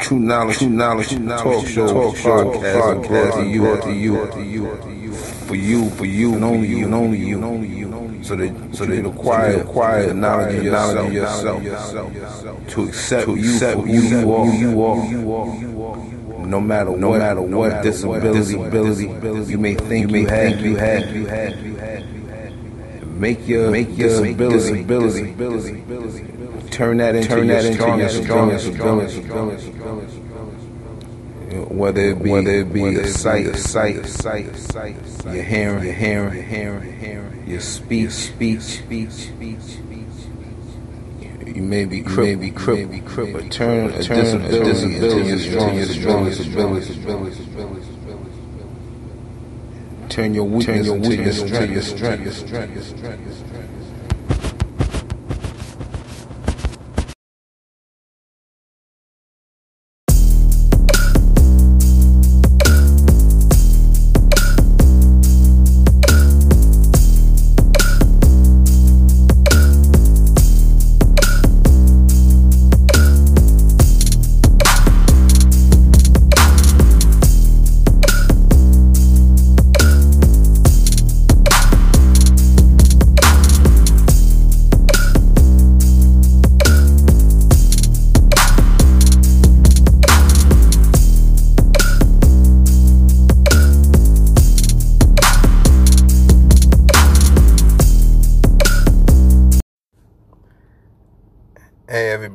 True knowledge, true knowledge, talk show, talk show, podcast to you, to you, to you, to you, for you, for you, and only you, and only you, and only you, so that so that acquire, acquire the knowledge of yourself, yourself, to accept you for who you are, you are, no matter no matter what disability, disability you may think you have, you have, you have, you have. Make your make your disability, disability, turn that into turn that into your strongest ability. Whether it be whether it be a sight, sight, sight, sight, your hearing, your hearing, your hearing, your hearing, your speech, speech, speech, speech. You may be crippled, may be crippled, be crippled, but turn a disability into your strongest, strongest ability. Turn your weakness into your strength,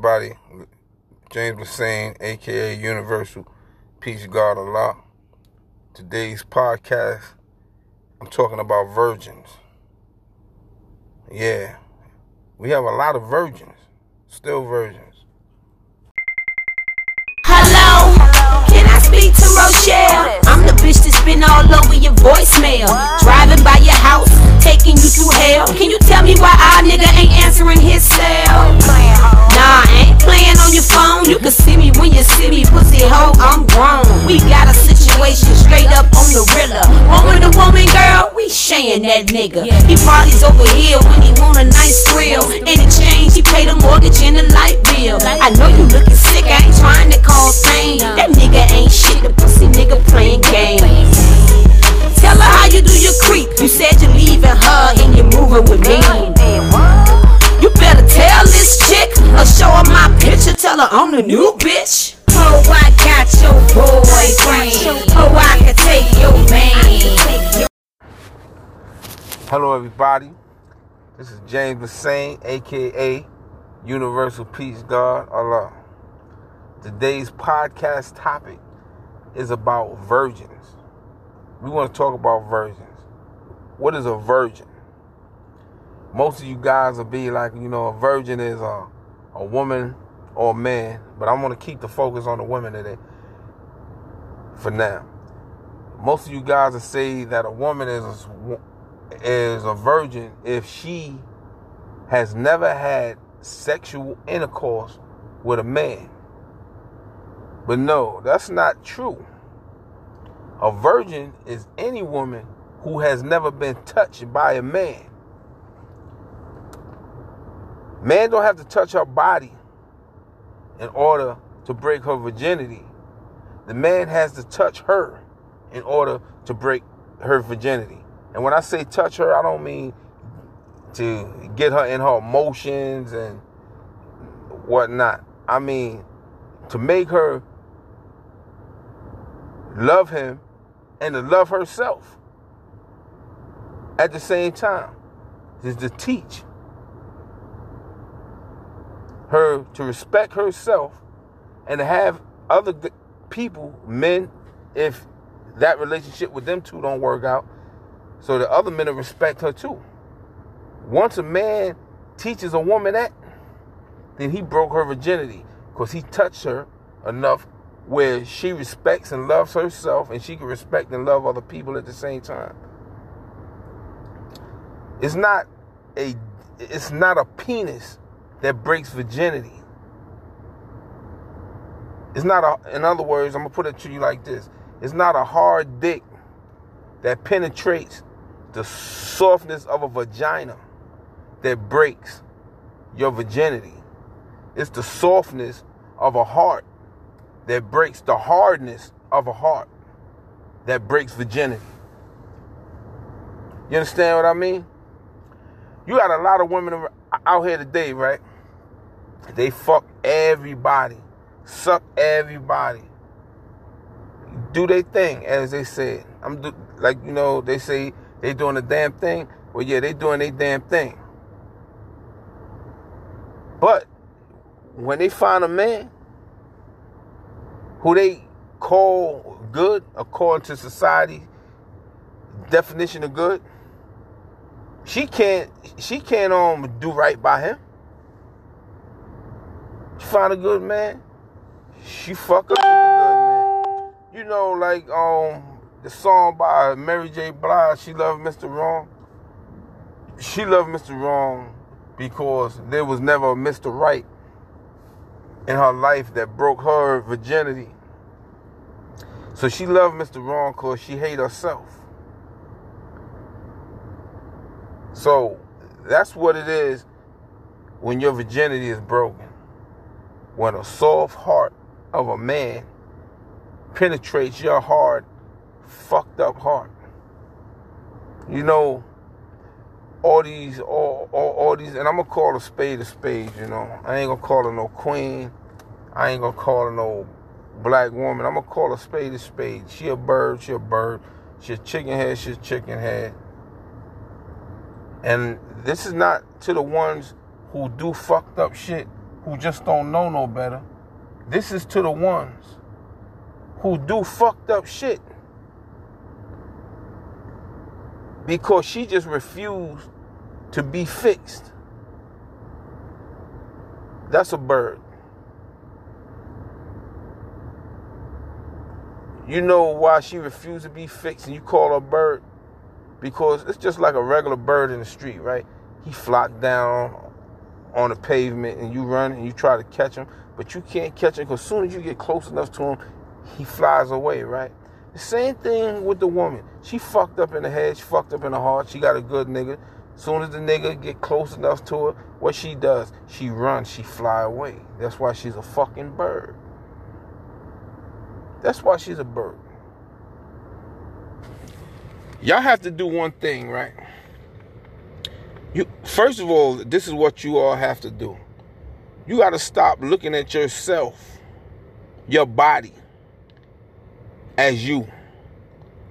everybody, James Hussein, aka Universal Peace God Allah. Today's podcast, I'm talking about virgins. Yeah, we have a lot of virgins, still virgins. Hello, can I speak to Rochelle? I'm the bitch that's been all over your voicemail, driving by your house, taking you through hell. Can you tell me why our nigga ain't answering his cell? Nah, I ain't playing on your phone. You can see me when you see me, pussy hoe. I'm grown. We got a situation straight up on the rilla. Woman to woman, girl, we shayin' that nigga. He parties over here when he want a nice thrill. In exchange, he pay the mortgage and the light bill. I know you looking sick, I ain't trying to cause pain. That nigga ain't shit, the pussy nigga playing games. Tell her how you do your creep. You said you're leaving her and you're moving with me. You better tell this chick or show her my picture. Tell her I'm the new bitch. Oh, I got your boyfriend. Oh, I can take your man. Hello, everybody. This is James Hussein, aka Universal Peace God Allah. Today's podcast topic is about virgins. We want to talk about virgins. What is a virgin? Most of you guys will be like, you know, a virgin is a, a woman or a man, but I'm going to keep the focus on the women today for now. Most of you guys will say that a woman is is a virgin if she has never had sexual intercourse with a man. But no, that's not true. A virgin is any woman who has never been touched by a man. Man don't have to touch her body in order to break her virginity. The man has to touch her in order to break her virginity. And when I say touch her, I don't mean to get her in her emotions and whatnot. I mean to make her love him and to love herself at the same time. Is to teach her to respect herself and to have other people, men, if that relationship with them two don't work out, so the other men will respect her too. Once a man teaches a woman that, then he broke her virginity because he touched her enough where she respects and loves herself and she can respect and love other people at the same time. It's not a it's not a penis that breaks virginity. It's not a in other words, I'm gonna put it to you like this. It's not a hard dick that penetrates the softness of a vagina that breaks your virginity. It's the softness of a heart that breaks the hardness of a heart, that breaks virginity. You understand what I mean? You got a lot of women out here today, right? They fuck everybody, suck everybody, do their thing, as they said. I'm do, like you know they say they doing the damn thing. Well, yeah, they doing their damn thing. But when they find a man who they call good according to society definition of good, she can't she can't um do right by him. She find a good man, she fuck up with a good man. You know, like um the song by Mary J. Blige, she loved Mr. Wrong. She loved Mr. Wrong because there was never a Mr. Right in her life that broke her virginity. So she loved Mr. Wrong because she hated herself. So that's what it is when your virginity is broken. When a soft heart of a man penetrates your hard, fucked up heart. You know, all these, all, all, all these, and I'm gonna call a spade a spade, you know. I ain't gonna call her no queen. I ain't gonna call her no black woman. I'm gonna call a spade a spade. She a bird, she a bird. She a chicken head, she a chicken head. And this is not to the ones who do fucked up shit, who just don't know no better. This is to the ones who do fucked up shit. Because she just refused to be fixed. That's a bird. You know why she refused to be fixed and you call her bird? because it's just like a regular bird in the street, right? He flopped down on the pavement and you run and you try to catch him, but you can't catch him because as soon as you get close enough to him, he flies away, right? The same thing with the woman. She fucked up in the head, she fucked up in the heart, she got a good nigga. Soon as the nigga get close enough to her, what she does, she runs, she fly away. That's why she's a fucking bird. That's why she's a bird. Y'all have to do one thing, right? You first of all, this is what you all have to do. You got to stop looking at yourself, your body as you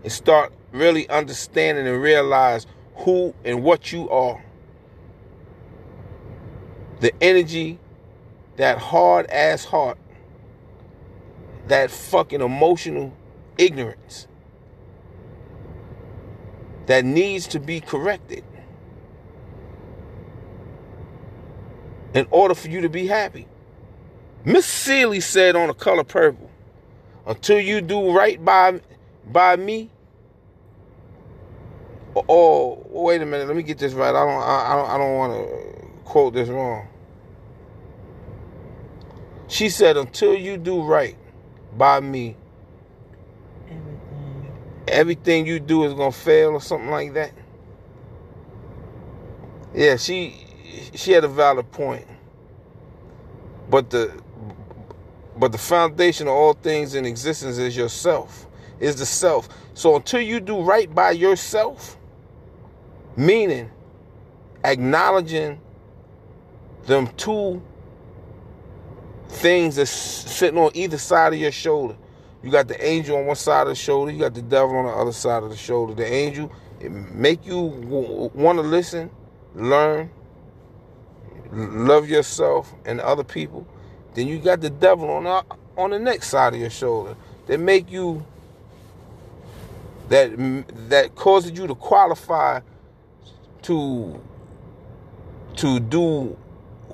and start really understanding and realize who and what you are. The energy, that hard ass heart, that fucking emotional ignorance that needs to be corrected in order for you to be happy. Miss Celie said on the color purple, until you do right by by me. Oh, wait a minute, let me get this right. I don't I, don't I don't want to quote this wrong. She said, until you do right by me, everything you do is gonna fail or something like that. Yeah, she she had a valid point. But the but the foundation of all things in existence is yourself. Is the self. So until you do right by yourself, meaning acknowledging them two things that's sitting on either side of your shoulder you got the angel on one side of the shoulder. You got the devil on the other side of the shoulder. The angel it make you want to listen, learn, love yourself and other people. Then you got the devil on the, on the next side of your shoulder that make you that that causes you to qualify to to do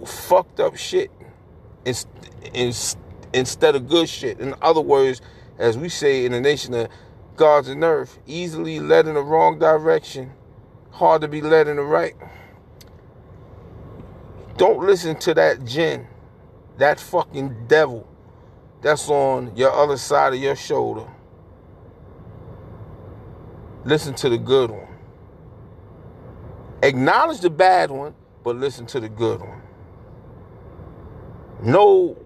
fucked up shit instead of good shit. In other words, as we say in the nation of God's and earth, easily led in the wrong direction, hard to be led in the right. Don't listen to that jinn, that fucking devil that's on your other side of your shoulder. Listen to the good one. Acknowledge the bad one, but listen to the good one. Know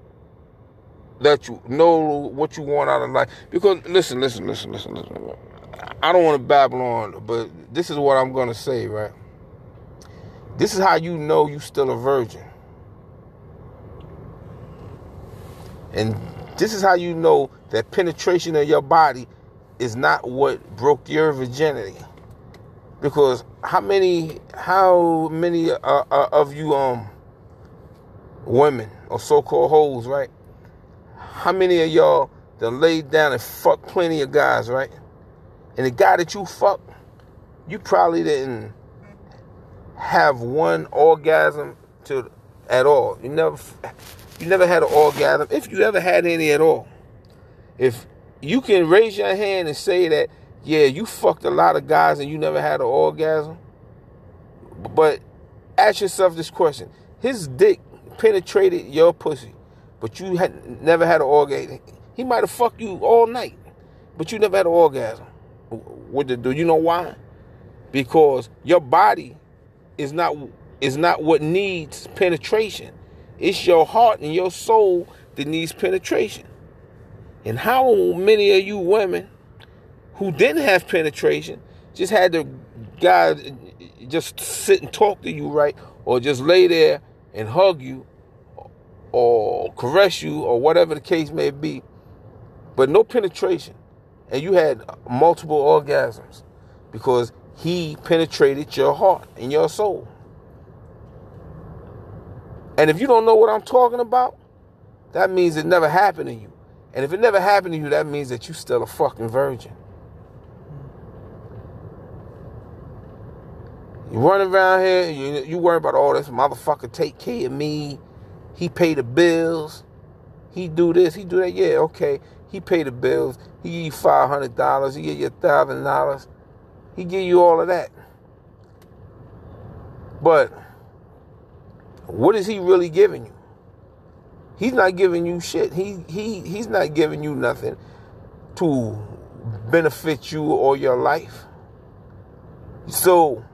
that you know what you want out of life. Because listen, listen, listen, listen, listen. I don't want to babble on, but this is what I'm to say, right? This is how you know you're still a virgin. And this is how you know that penetration of your body is not what broke your virginity. Because how many how many uh, uh, of you um women or so-called hoes, right? How many of y'all that laid down and fucked plenty of guys, right? And the guy that you fucked, you probably didn't have one orgasm to at all. You never you never had an orgasm if you ever had any at all. If you can raise your hand and say that yeah, you fucked a lot of guys and you never had an orgasm. But ask yourself this question. His dick penetrated your pussy, but you had never had an orgasm. He might have fucked you all night, but you never had an orgasm. What to do? You know why? Because your body is not is not what needs penetration. It's your heart and your soul that needs penetration. And how many of you women who didn't have penetration just had the guy just sit and talk to you, right? Or just lay there and hug you or caress you or whatever the case may be, but no penetration. And you had multiple orgasms because he penetrated your heart and your soul. And if you don't know what I'm talking about, that means it never happened to you. And if it never happened to you, that means that you're still a fucking virgin. You running around here, you, you worry about all this motherfucker take care of me. He pay the bills. He do this, he do that. Yeah, okay. He pay the bills. He give you five hundred dollars. He give you a thousand dollars. He give you all of that. But what is he really giving you? He's not giving you shit. He he he's not giving you nothing to benefit you or your life. So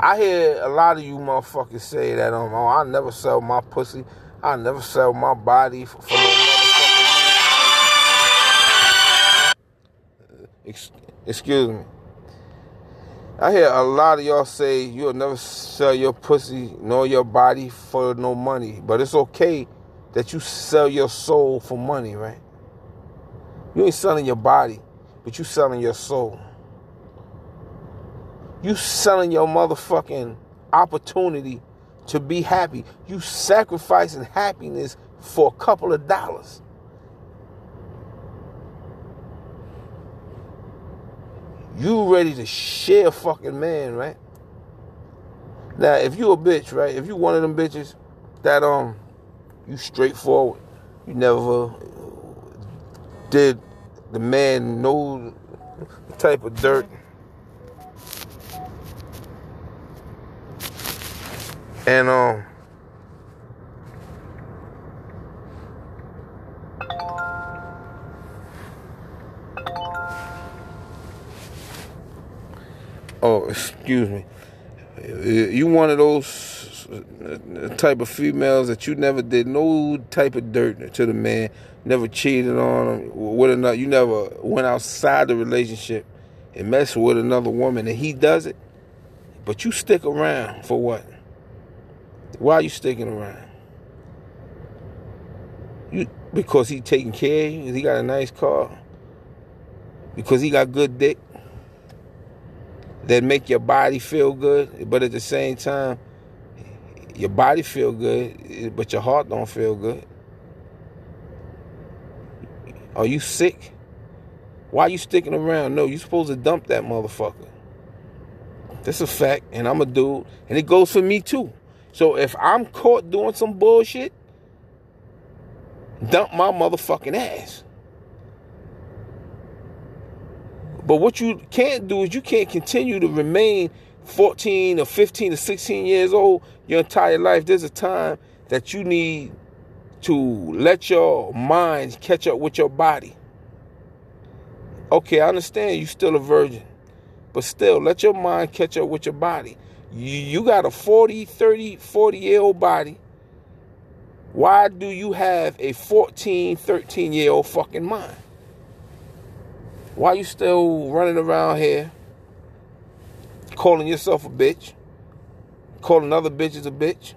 I hear a lot of you motherfuckers say that um, oh, I never sell my pussy. I never sell my body for, for no motherfucking money. Excuse me. I hear a lot of y'all say you'll never sell your pussy nor your body for no money. But it's okay that you sell your soul for money, right? You ain't selling your body, but you selling your soul. You selling your motherfucking opportunity to be happy. You sacrificing happiness for a couple of dollars. You ready to share fucking man, right? Now, if you a bitch, right? If you one of them bitches that um you straightforward, you never did the man no type of dirt And um Oh, excuse me. You one of those type of females that you never did no type of dirt to the man, never cheated on him with another. You never went outside the relationship and messed with another woman, and he does it. But you stick around for what? Why are you sticking around? You because he taking care of you? He got a nice car? Because he got good dick? That make your body feel good, but at the same time, your body feel good, but your heart don't feel good. Are you sick? Why are you sticking around? No, you supposed to dump that motherfucker. That's a fact, and I'm a dude, and it goes for me too. So if I'm caught doing some bullshit, dump my motherfucking ass. But what you can't do is you can't continue to remain 14 or 15 or 16 years old your entire life. There's a time that you need to let your mind catch up with your body. Okay, I understand you're still a virgin, but still let your mind catch up with your body. You, got a 40, 30, 40 year old body Why do you have a 14, 13 year old fucking mind? Why you still running around here calling yourself a bitch? Calling other bitches a bitch?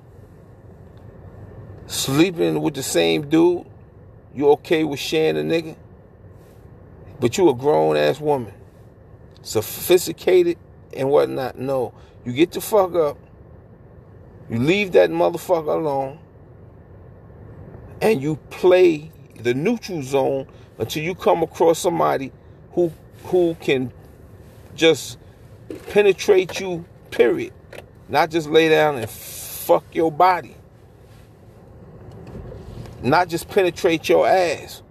Sleeping with the same dude? You okay with sharing a nigga? But you a grown ass woman. Sophisticated and whatnot. No. You get the fuck up. You leave that motherfucker alone. And you play the neutral zone until you come across somebody who who can just penetrate you, period. Not just lay down and fuck your body. Not just penetrate your ass,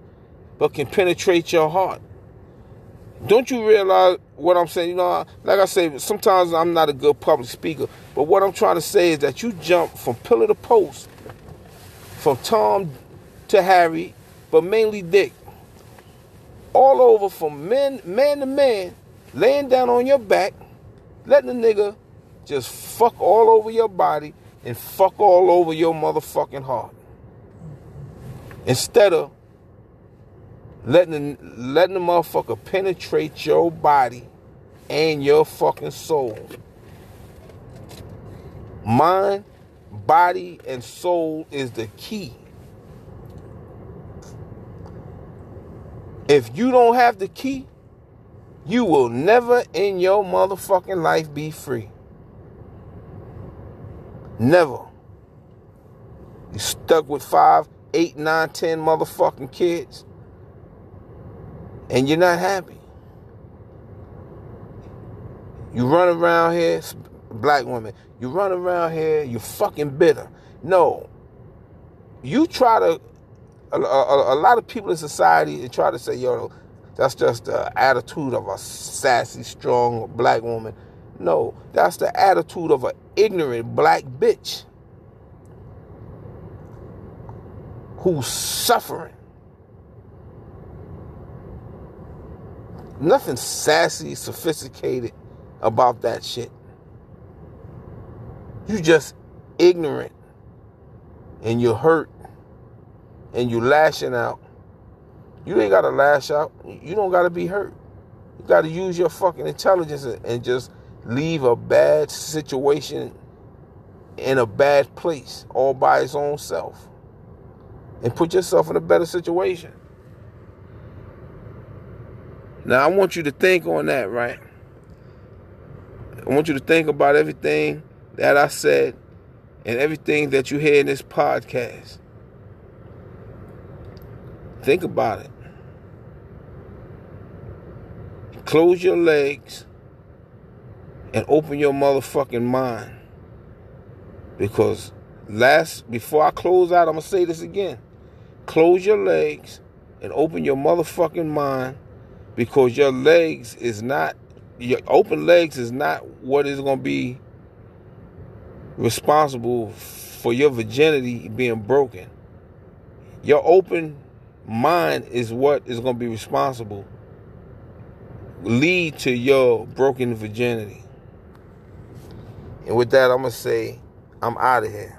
but can penetrate your heart. Don't you realize what I'm saying? You know, like I say, sometimes I'm not a good public speaker, but what I'm trying to say is that you jump from pillar to post, from Tom to Harry, but mainly Dick, all over from men, man to man, laying down on your back, letting the nigga just fuck all over your body and fuck all over your motherfucking heart. Instead of letting the, letting the motherfucker penetrate your body and your fucking soul. Mind, body, and soul is the key. If you don't have the key, you will never in your motherfucking life be free. Never. You stuck with five, eight, nine, ten motherfucking kids and you're not happy. You run around here, black woman, you run around here, you're fucking bitter. No. You try to, a, a, a lot of people in society try to say, yo, that's just the attitude of a sassy, strong black woman. No, that's the attitude of an ignorant black bitch who's suffering. Nothing sassy, sophisticated about that shit. You just ignorant and you're hurt and you lashing out. You ain't gotta lash out. You don't gotta be hurt. You gotta use your fucking intelligence and just leave a bad situation in a bad place all by its own self and put yourself in a better situation. Now, I want you to think on that, right? I want you to think about everything that I said and everything that you hear in this podcast. Think about it. Close your legs and open your motherfucking mind. Because last before I close out, I'm gonna say this again. Close your legs and open your motherfucking mind because your legs is not your open legs is not what is going to be responsible for your virginity being broken. Your open mind is what is going to be responsible lead to your broken virginity. And with that, I'm going to say I'm out of here.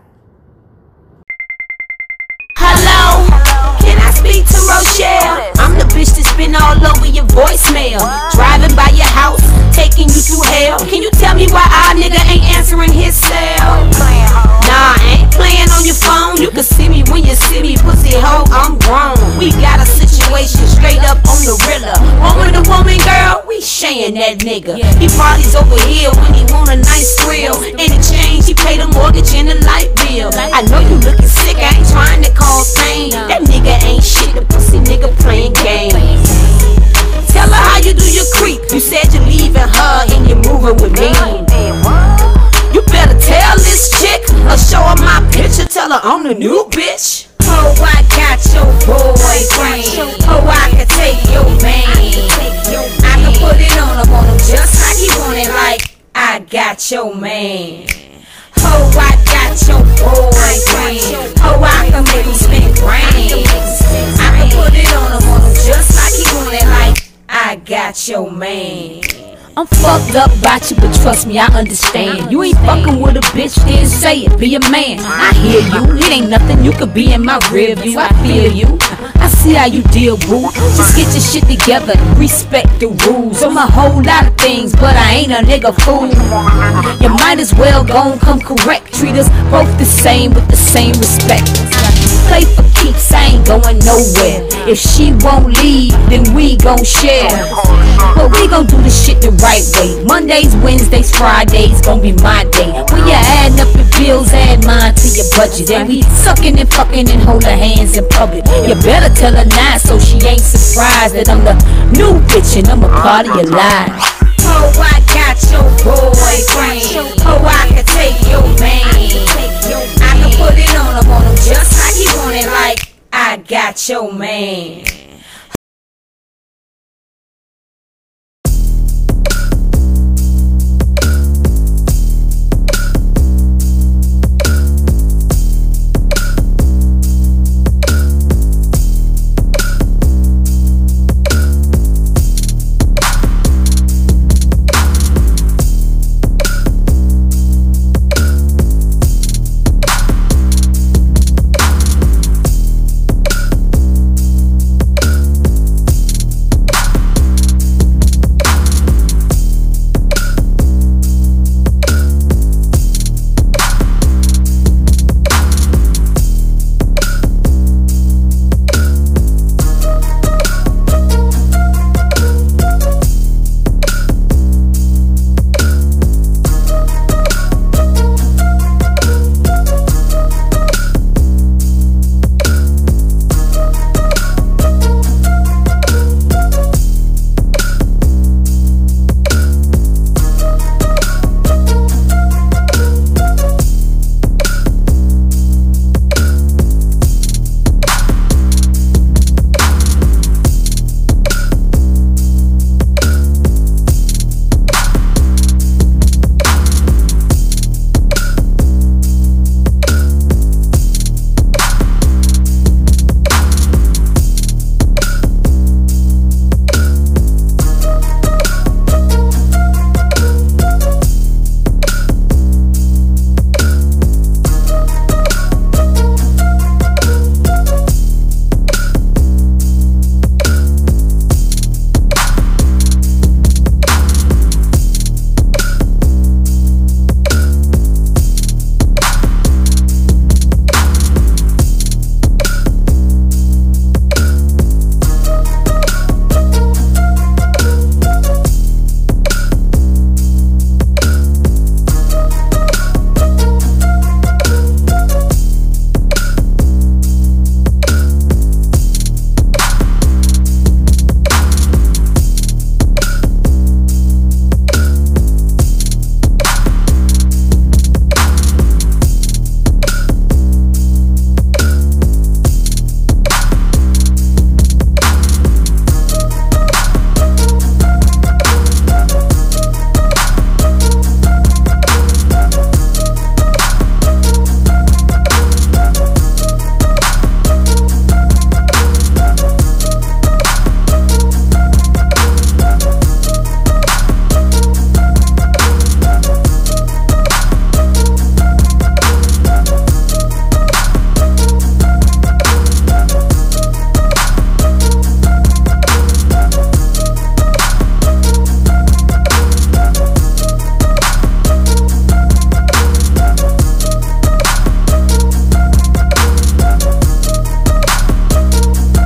I'm the new bitch. Oh, I got your boyfriend. Oh, I can take your man. I can put it on him, on him just like he want it. Like I got your man. Oh, I got your boyfriend. Oh, I can make him spend grand. I can put it on him, on him just like he want it. Like I got your man. I'm fucked up about you, but trust me, I understand. You ain't fucking with a bitch, then say it, be a man. I hear you, it ain't nothing, you could be in my rear view. I feel you, I see how you deal, boo. Just get your shit together, respect the rules. I'm a whole lot of things, but I ain't a nigga fool. You might as well go and come correct. Treat us both the same with the same respect. Play for keeps, I ain't going nowhere. If she won't leave, then we gon' share. But we gon' do the shit the right way. Mondays, Wednesdays, Fridays gon' be my day. When you adding up your bills, add mine to your budget. And we sucking and fucking and hold our hands in public. You better tell her now so she ain't surprised that I'm the new bitch and I'm a part of your life. Oh, I got your boyfriend. Oh, I can take your man. I can put it on him, on him just like he want it, like I got your man.